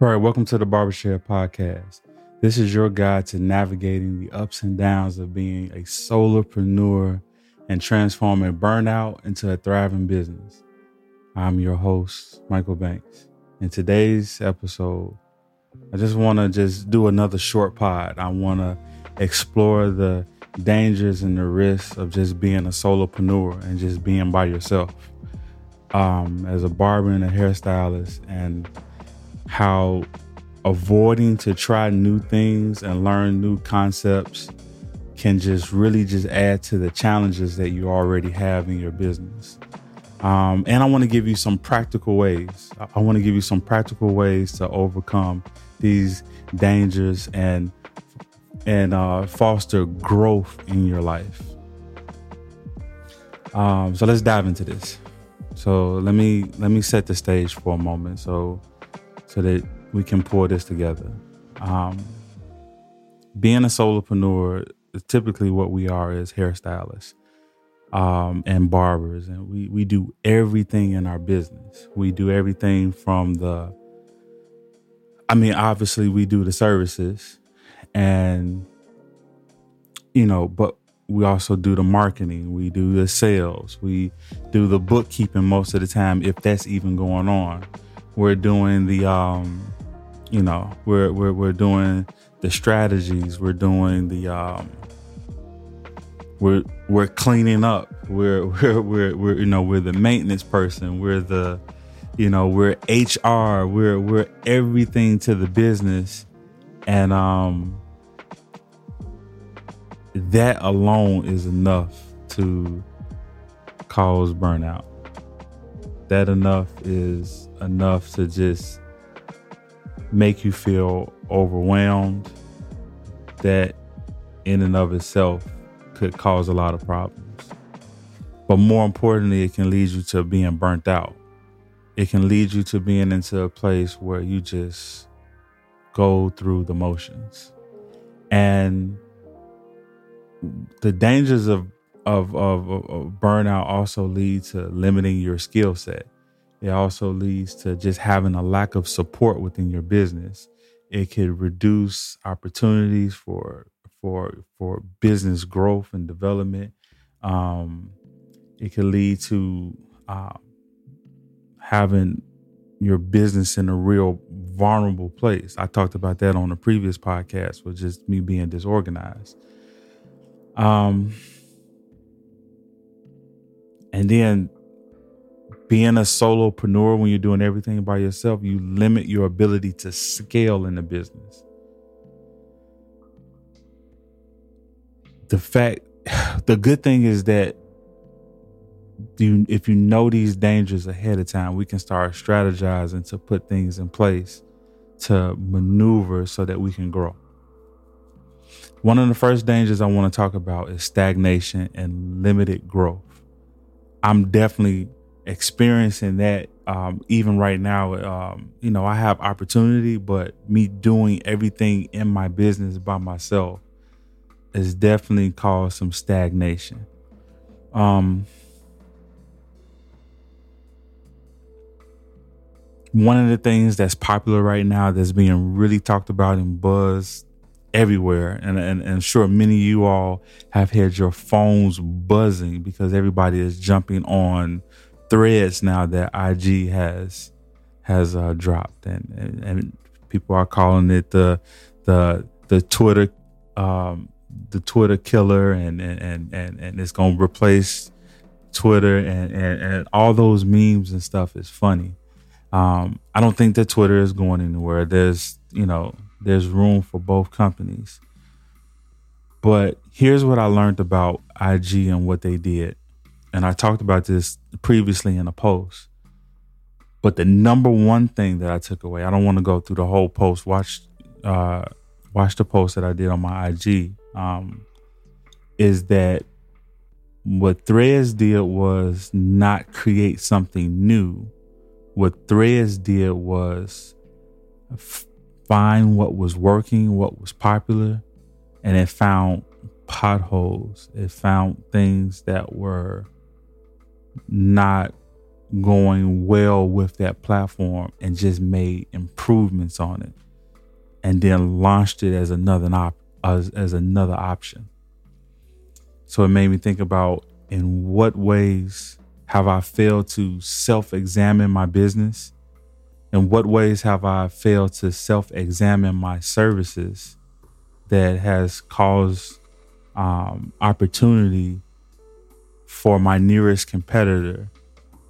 All right, welcome to the Barbershare Podcast. This is your guide to navigating the ups and downs of being a solopreneur and transforming burnout into a thriving business. I'm your host, Michael Banks. In today's episode, I just want to just do another short pod. I want to explore the dangers and the risks of just being a solopreneur and just being by yourself. Um, as a barber and a hairstylist and how avoiding to try new things and learn new concepts can just really just add to the challenges that you already have in your business. Um, and I want to give you some practical ways. I want to give you some practical ways to overcome these dangers and and uh, foster growth in your life. Um, so let's dive into this. So let me let me set the stage for a moment. So so that we can pull this together. Um, being a solopreneur, typically what we are is hairstylists um, and barbers, and we we do everything in our business. We do everything from the. I mean, obviously, we do the services, and you know, but we also do the marketing. We do the sales. We do the bookkeeping most of the time, if that's even going on we're doing the um you know we're we're we're doing the strategies. We're doing the um we're we're cleaning up. We're we're we're, we're you know we're the maintenance person. We're the you know we're hr we're we're everything to the business. And um that alone is enough to cause burnout. That enough is enough to just make you feel overwhelmed that in and of itself could cause a lot of problems. But more importantly, it can lead you to being burnt out. It can lead you to being into a place where you just go through the motions. And the dangers of of, of, of burnout also lead to limiting your skill set. It also leads to just having a lack of support within your business. It could reduce opportunities for for for business growth and development. Um, it could lead to uh, having your business in a real vulnerable place. I talked about that on a previous podcast with just me being disorganized. Um, and then being a solopreneur when you're doing everything by yourself, you limit your ability to scale in the business. The fact, the good thing is that you, if you know these dangers ahead of time, we can start strategizing to put things in place to maneuver so that we can grow. One of the first dangers I want to talk about is stagnation and limited growth. I'm definitely experiencing that um, even right now. Um, you know, I have opportunity, but me doing everything in my business by myself has definitely caused some stagnation. Um, one of the things that's popular right now that's being really talked about and buzzed everywhere. And, and, and sure, many of you all have had your phones buzzing because everybody is jumping on threads now that IG has has uh, dropped, and, and, and people are calling it the the the Twitter um, the Twitter killer, and and and and it's gonna replace Twitter, and and, and all those memes and stuff is funny. Um, I don't think that Twitter is going anywhere. There's you know there's room for both companies. But here's what I learned about IG and what they did. And I talked about this previously in a post. But the number one thing that I took away, I don't want to go through the whole post. Watch uh watch the post that I did on my IG. Um, is that what Threads did was not create something new. What Threads did was find what was working, what was popular, and it found potholes. It found things that were not going well with that platform and just made improvements on it and then launched it as another op- as, as another option. So it made me think about in what ways have I failed to self-examine my business? In what ways have I failed to self-examine my services that has caused um, opportunity for my nearest competitor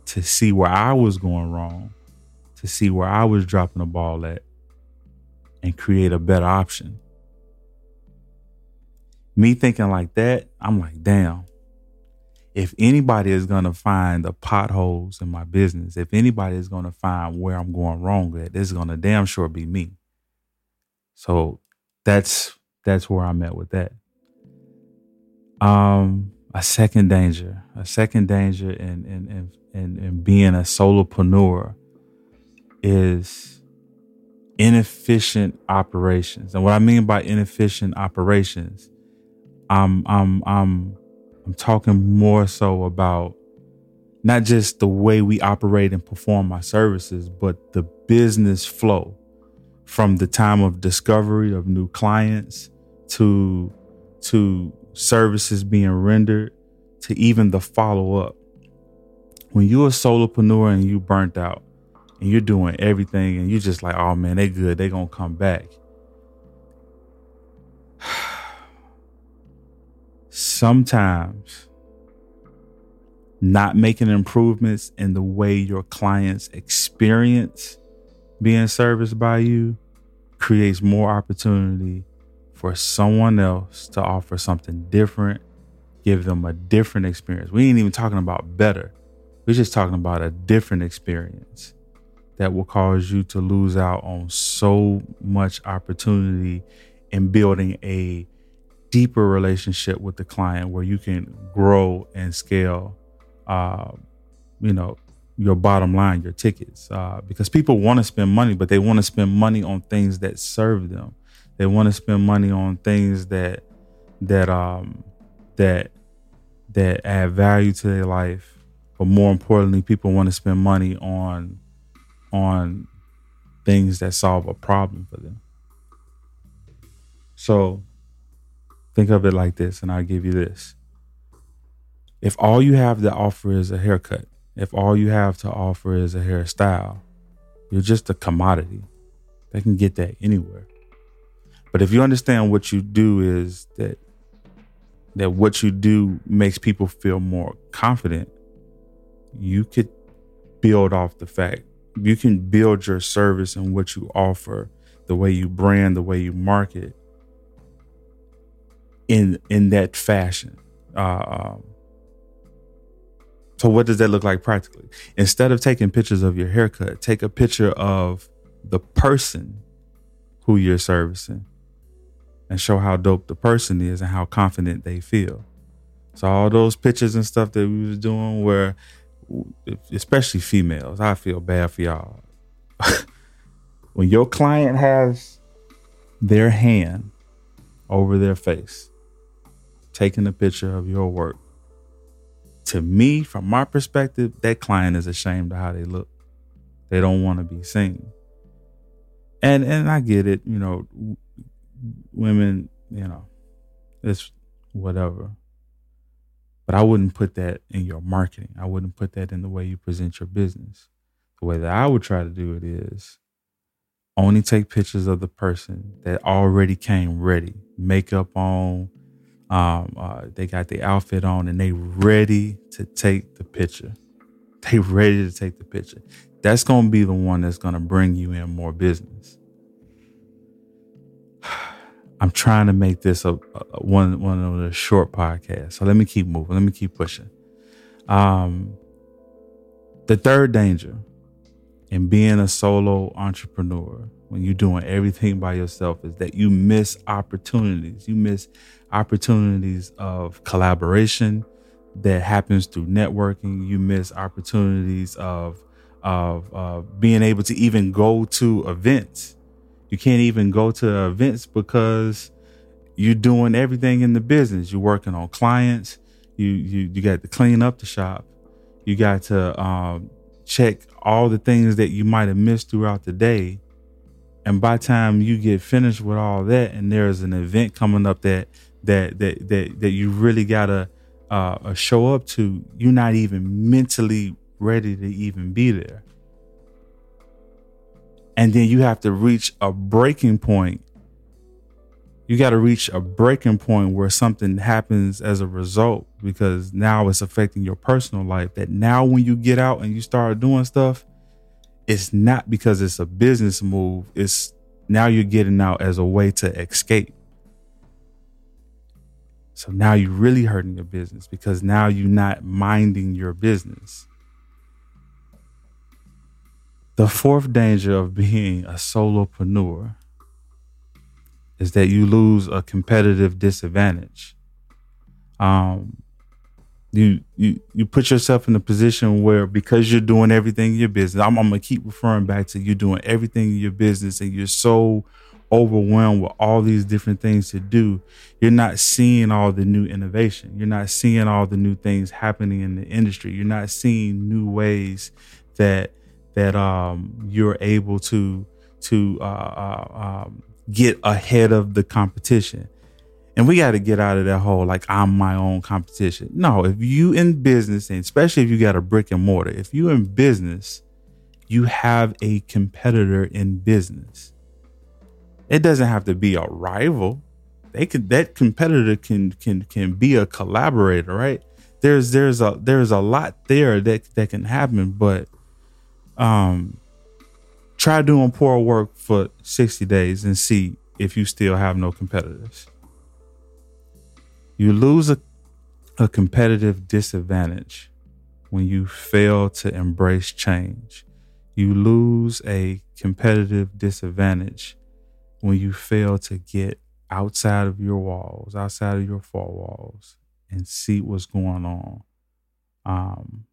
to see where I was going wrong, to see where I was dropping the ball at, and create a better option. Me thinking like that, I'm like, damn. If anybody is gonna find the potholes in my business, if anybody is gonna find where I'm going wrong at, this is gonna damn sure be me. So that's that's where I'm at with that. Um, a second danger, a second danger in in in in, in being a solopreneur is inefficient operations. And what I mean by inefficient operations, I'm I'm I'm I'm talking more so about not just the way we operate and perform our services, but the business flow from the time of discovery of new clients to to services being rendered to even the follow up. When you're a solopreneur and you burnt out and you're doing everything and you're just like, oh man, they good, they gonna come back. Sometimes not making improvements in the way your clients experience being serviced by you creates more opportunity for someone else to offer something different, give them a different experience. We ain't even talking about better. We're just talking about a different experience that will cause you to lose out on so much opportunity in building a deeper relationship with the client where you can grow and scale uh, you know your bottom line your tickets uh, because people want to spend money but they want to spend money on things that serve them they want to spend money on things that that um that that add value to their life. But more importantly, people want to spend money on on things that solve a problem for them. So think of it like this, and I'll give you this. If all you have to offer is a haircut, if all you have to offer is a hairstyle, you're just a commodity. They can get that anywhere. But if you understand what you do is that that what you do makes people feel more confident, you could build off the fact you can build your service and what you offer, the way you brand, the way you market in in that fashion. Uh, um, so what does that look like practically? Instead of taking pictures of your haircut, take a picture of the person who you're servicing and show how dope the person is and how confident they feel. So all those pictures and stuff that we was doing where especially females, I feel bad for y'all. when your client has their hand over their face, taking a picture of your work, to me, from my perspective, that client is ashamed of how they look. They don't want to be seen. And and I get it, you know, women, you know, it's whatever. But I wouldn't put that in your marketing. I wouldn't put that in the way you present your business. The way that I would try to do it is only take pictures of the person that already came ready, makeup on, um, uh, they got the outfit on, and they ready to take the picture. They ready to take the picture. That's gonna be the one that's gonna bring you in more business. I'm trying to make this a, a, one one of the short podcasts. So let me keep moving. Let me keep pushing. Um, the third danger in being a solo entrepreneur when you're doing everything by yourself is that you miss opportunities. You miss opportunities of collaboration that happens through networking. You miss opportunities of of uh, being able to even go to events you can't even go to events because you're doing everything in the business. You're working on clients. You you you got to clean up the shop. You got to um, check all the things that you might have missed throughout the day. And by time you get finished with all that, and there's an event coming up that that that that that you really gotta uh, show up to, you're not even mentally ready to even be there. And then you have to reach a breaking point you got to reach a breaking point where something happens as a result because now it's affecting your personal life. That now, when you get out and you start doing stuff, it's not because it's a business move. It's now you're getting out as a way to escape. So now you're really hurting your business because now you're not minding your business. The fourth danger of being a solopreneur is that you lose a competitive disadvantage. Um, you you you put yourself in a position where because you're doing everything in your business, I'm, I'm gonna keep referring back to you doing everything in your business, and you're so overwhelmed with all these different things to do. You're not seeing all the new innovation. You're not seeing all the new things happening in the industry. You're not seeing new ways that that um, you're able to to uh, uh, um, get ahead of the competition. And we got to get out of that whole like I'm my own competition. No, if you in business and especially if you got a brick and mortar, if you in business, you have a competitor in business. It doesn't have to be a rival. They can that competitor can can can be a collaborator, right? There's there's a there's a lot there that that can happen, but um Try doing poor work for 60 days and see if you still have no competitors. You lose a, a competitive disadvantage when you fail to embrace change. You lose a competitive disadvantage when you fail to get outside of your walls, outside of your four walls, and see what's going on. Um,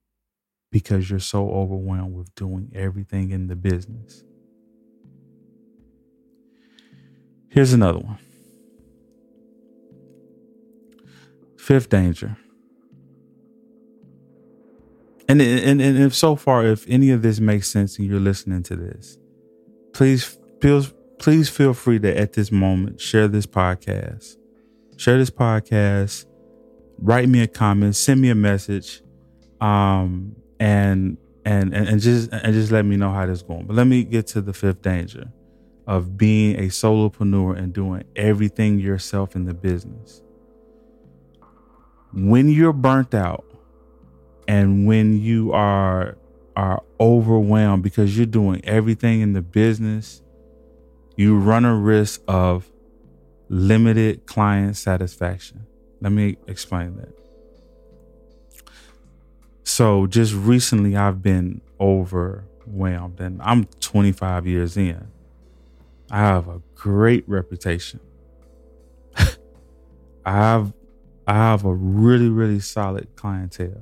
because you're so overwhelmed with doing everything in the business. Here's another one. Fifth danger. And, and, and if so far, if any of this makes sense and you're listening to this, please feel, please feel free to at this moment share this podcast. Share this podcast. Write me a comment. Send me a message. Um, and and and, and just and just let me know how this is going. But let me get to the fifth danger of being a solopreneur and doing everything yourself in the business. When you're burnt out and when you are are overwhelmed because you're doing everything in the business, you run a risk of limited client satisfaction. Let me explain that. So just recently I've been overwhelmed and I'm 25 years in. I have a great reputation. I have I have a really, really solid clientele.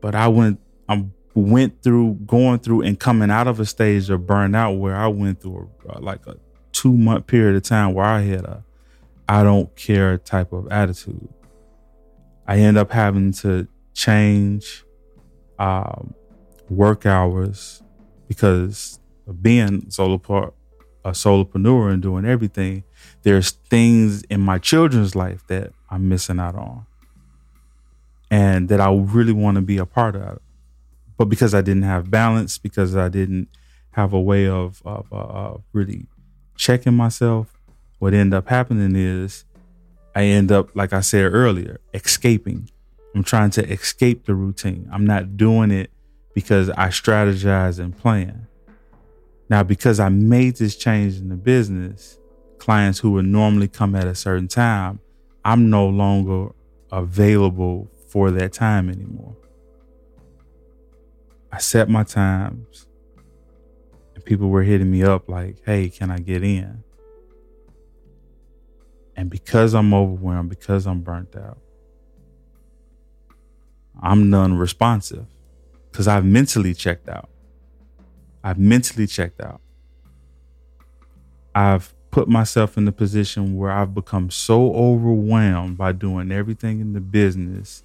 But I went I went through going through and coming out of a stage of burnout where I went through a, like a two month period of time where I had a I don't care type of attitude. I end up having to change um, work hours because being solopreneur, a solopreneur and doing everything, there's things in my children's life that I'm missing out on, and that I really want to be a part of. But because I didn't have balance, because I didn't have a way of, of uh, really checking myself, what ended up happening is I end up, like I said earlier, escaping. I'm trying to escape the routine. I'm not doing it because I strategize and plan. Now, because I made this change in the business, clients who would normally come at a certain time, I'm no longer available for that time anymore. I set my times and people were hitting me up like, hey, can I get in? And because I'm overwhelmed, because I'm burnt out, I'm non responsive because I've mentally checked out. I've mentally checked out. I've put myself in a position where I've become so overwhelmed by doing everything in the business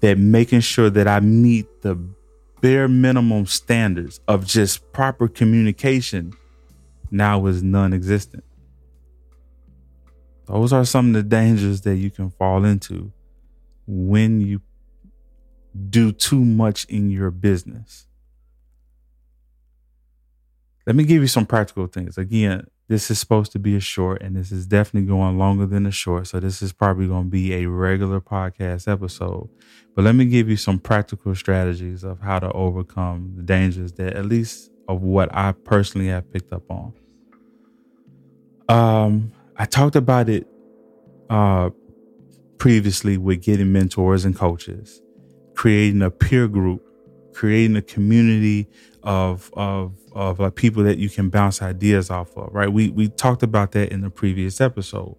that making sure that I meet the bare minimum standards of just proper communication now is non existent. Those are some of the dangers that you can fall into when you do too much in your business. Let me give you some practical things. Again, this is supposed to be a short, and this is definitely going longer than a short. So, this is probably going to be a regular podcast episode. But let me give you some practical strategies of how to overcome the dangers that, at least, of what I personally have picked up on. Um, I talked about it uh, previously with getting mentors and coaches, creating a peer group, creating a community of of of like people that you can bounce ideas off of. Right? We we talked about that in the previous episode.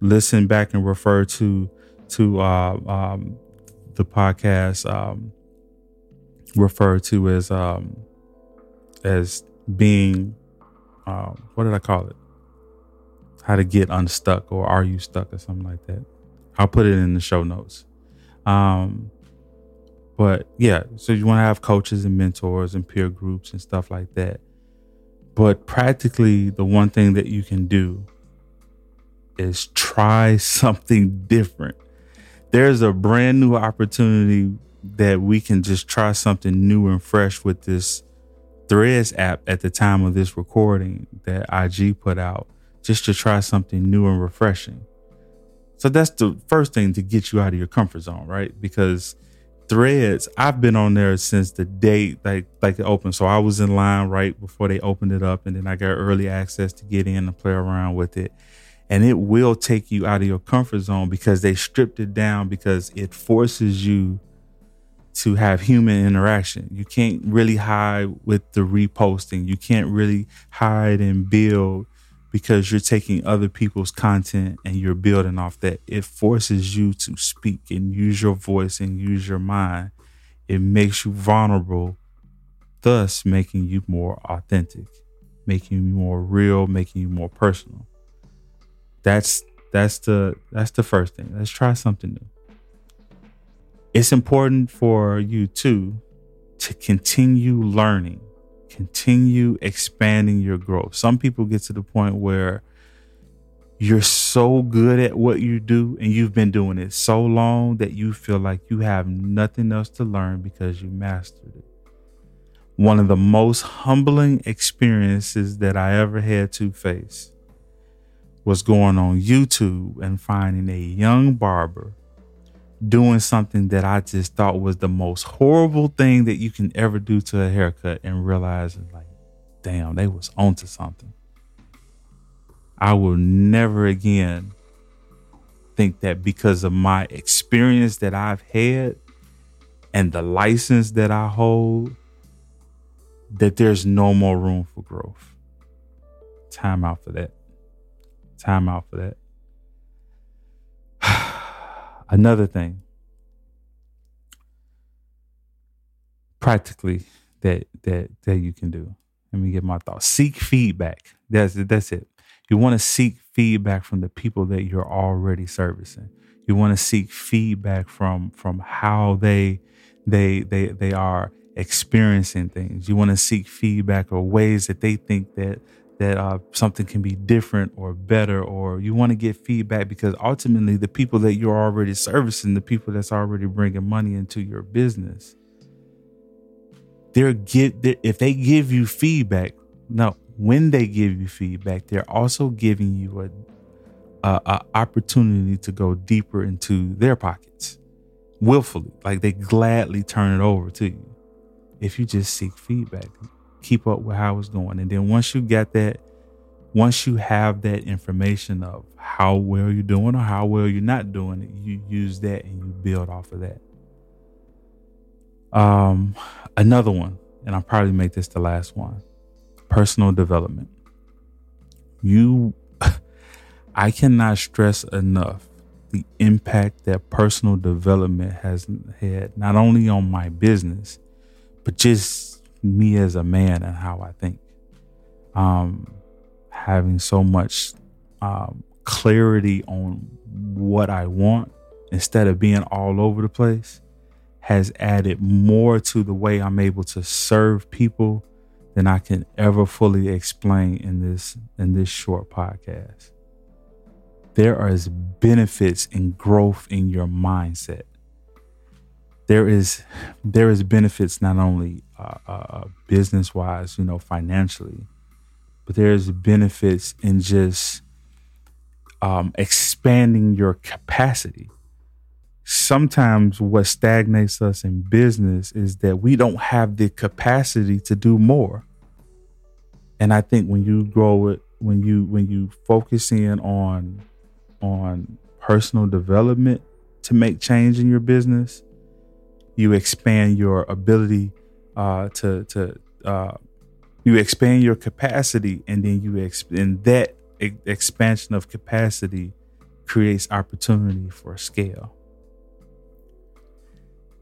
Listen back and refer to to uh, um, the podcast um, referred to as um, as being uh, what did I call it? How to get unstuck or are you stuck or something like that. I'll put it in the show notes. Um, but yeah, so you want to have coaches and mentors and peer groups and stuff like that. But practically, the one thing that you can do is try something different. There's a brand new opportunity that we can just try something new and fresh with this Threads app at the time of this recording that IG put out just to try something new and refreshing. So that's the first thing to get you out of your comfort zone, right? Because threads, I've been on there since the day like like it opened. So I was in line right before they opened it up, and then I got early access to get in and play around with it. And it will take you out of your comfort zone because they stripped it down because it forces you to have human interaction. You can't really hide with the reposting. You can't really hide and build because you're taking other people's content and you're building off that. It forces you to speak and use your voice and use your mind. It makes you vulnerable, thus making you more authentic, making you more real, making you more personal. That's that's the that's the first thing. Let's try something new. It's important for you too to continue learning continue expanding your growth. Some people get to the point where you're so good at what you do and you've been doing it so long that you feel like you have nothing else to learn because you mastered it. One of the most humbling experiences that I ever had to face was going on YouTube and finding a young barber doing something that I just thought was the most horrible thing that you can ever do to a haircut and realizing like, damn, they was onto something. I will never again think that because of my experience that I've had and the license that I hold, that there's no more room for growth. Time out for that. Time out for that. Another thing, practically that that that you can do. Let me get my thoughts. Seek feedback. That's that's it. You want to seek feedback from the people that you're already servicing. You want to seek feedback from from how they they they they are experiencing things. You want to seek feedback or ways that they think that that uh, something can be different or better, or you want to get feedback because ultimately the people that you're already servicing, the people that's already bringing money into your business, they're get they're, if they give you feedback. No, when they give you feedback, they're also giving you a, a, a opportunity to go deeper into their pockets willfully, like they gladly turn it over to you if you just seek feedback keep up with how it's going. And then once you get that, once you have that information of how well you're doing or how well you're not doing it, you use that and you build off of that. Um, another one, and I'll probably make this the last one personal development. You, I cannot stress enough the impact that personal development has had, not only on my business, but just me as a man and how I think. Um, having so much um, clarity on what I want instead of being all over the place has added more to the way I'm able to serve people than I can ever fully explain in this in this short podcast. There are benefits and growth in your mindset. There is there is benefits not only uh, uh, business wise, you know, financially, but there's benefits in just um, expanding your capacity sometimes what stagnates us in business is that we don't have the capacity to do more. And I think when you grow it, when you when you focus in on on personal development to make change in your business, you expand your ability uh, to to uh, you expand your capacity, and then you exp- and that e- expansion of capacity creates opportunity for scale.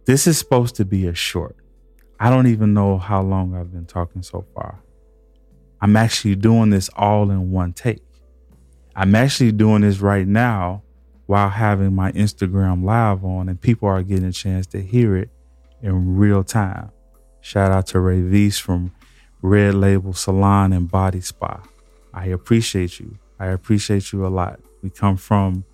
This is supposed to be a short. I don't even know how long I've been talking so far. I'm actually doing this all in one take. I'm actually doing this right now while having my Instagram live on, and people are getting a chance to hear it in real time. Shout out to Ray V's from Red Label Salon and Body Spa. I appreciate you. I appreciate you a lot. We come from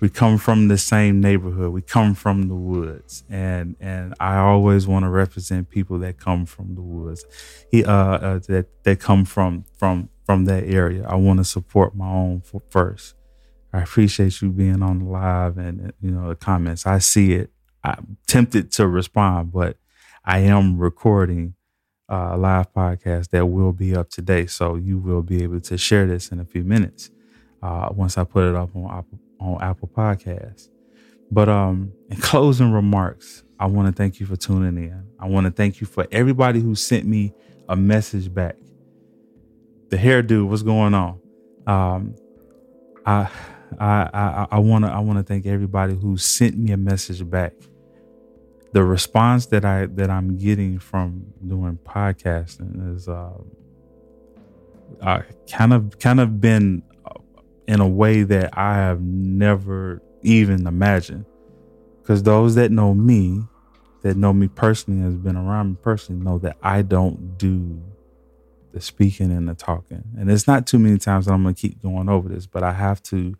we come from the same neighborhood. We come from the woods, and and I always want to represent people that come from the woods. He uh, uh that that come from from from that area. I want to support my own first. I appreciate you being on live and you know the comments. I see it. I'm tempted to respond, but I am recording uh, a live podcast that will be up today, so you will be able to share this in a few minutes uh, once I put it up on on Apple Podcasts. But um, in closing remarks, I want to thank you for tuning in. I want to thank you for everybody who sent me a message back. The hairdo, what's going on? Um, I I I to I want to thank everybody who sent me a message back. The response that I that I'm getting from doing podcasting is uh, uh kind of kind of been in a way that I have never even imagined. Because those that know me, that know me personally, has been around me personally, know that I don't do the speaking and the talking. And it's not too many times that I'm gonna keep going over this, but I have to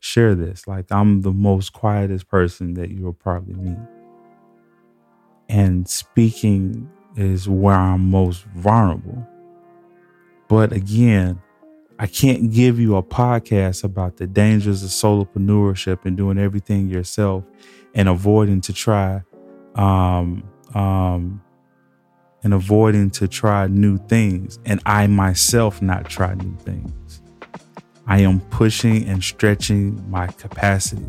share this. Like I'm the most quietest person that you will probably meet. And speaking is where I'm most vulnerable. But again, I can't give you a podcast about the dangers of solopreneurship and doing everything yourself and avoiding to try um, um, and avoiding to try new things and I myself not try new things. I am pushing and stretching my capacity.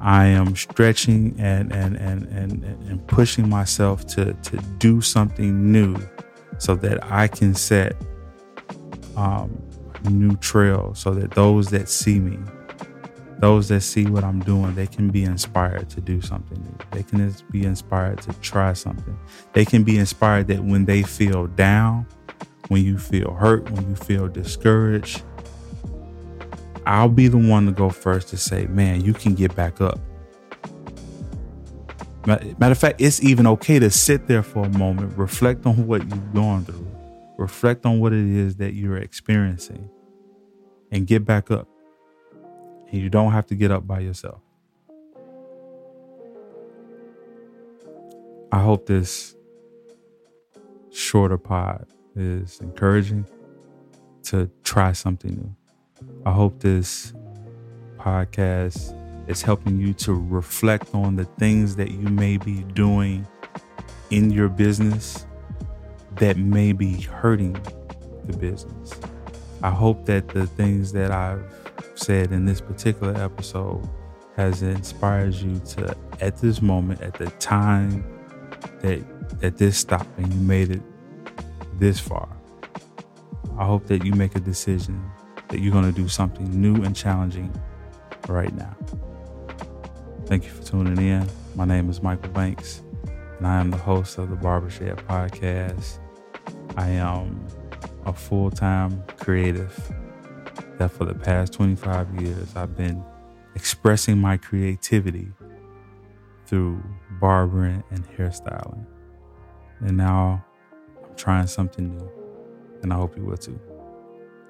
I am stretching and and and and, and pushing myself to to do something new so that I can set um, new trail so that those that see me, those that see what I'm doing, they can be inspired to do something new. They can be inspired to try something. They can be inspired that when they feel down, when you feel hurt, when you feel discouraged, I'll be the one to go first to say, man, you can get back up. Matter of fact, it's even okay to sit there for a moment, reflect on what you've gone through, reflect on what it is that you're experiencing and get back up. And you don't have to get up by yourself. I hope this shorter pod is encouraging to try something new. I hope this podcast is helping you to reflect on the things that you may be doing in your business that may be hurting the business. I hope that the things that I've said in this particular episode has inspired you to at this moment at the time that that this stopped and you made it this far i hope that you make a decision that you're going to do something new and challenging right now thank you for tuning in my name is michael banks and i am the host of the barbershop podcast I am a full time creative that for the past 25 years I've been expressing my creativity through barbering and hairstyling. And now I'm trying something new. And I hope you will too.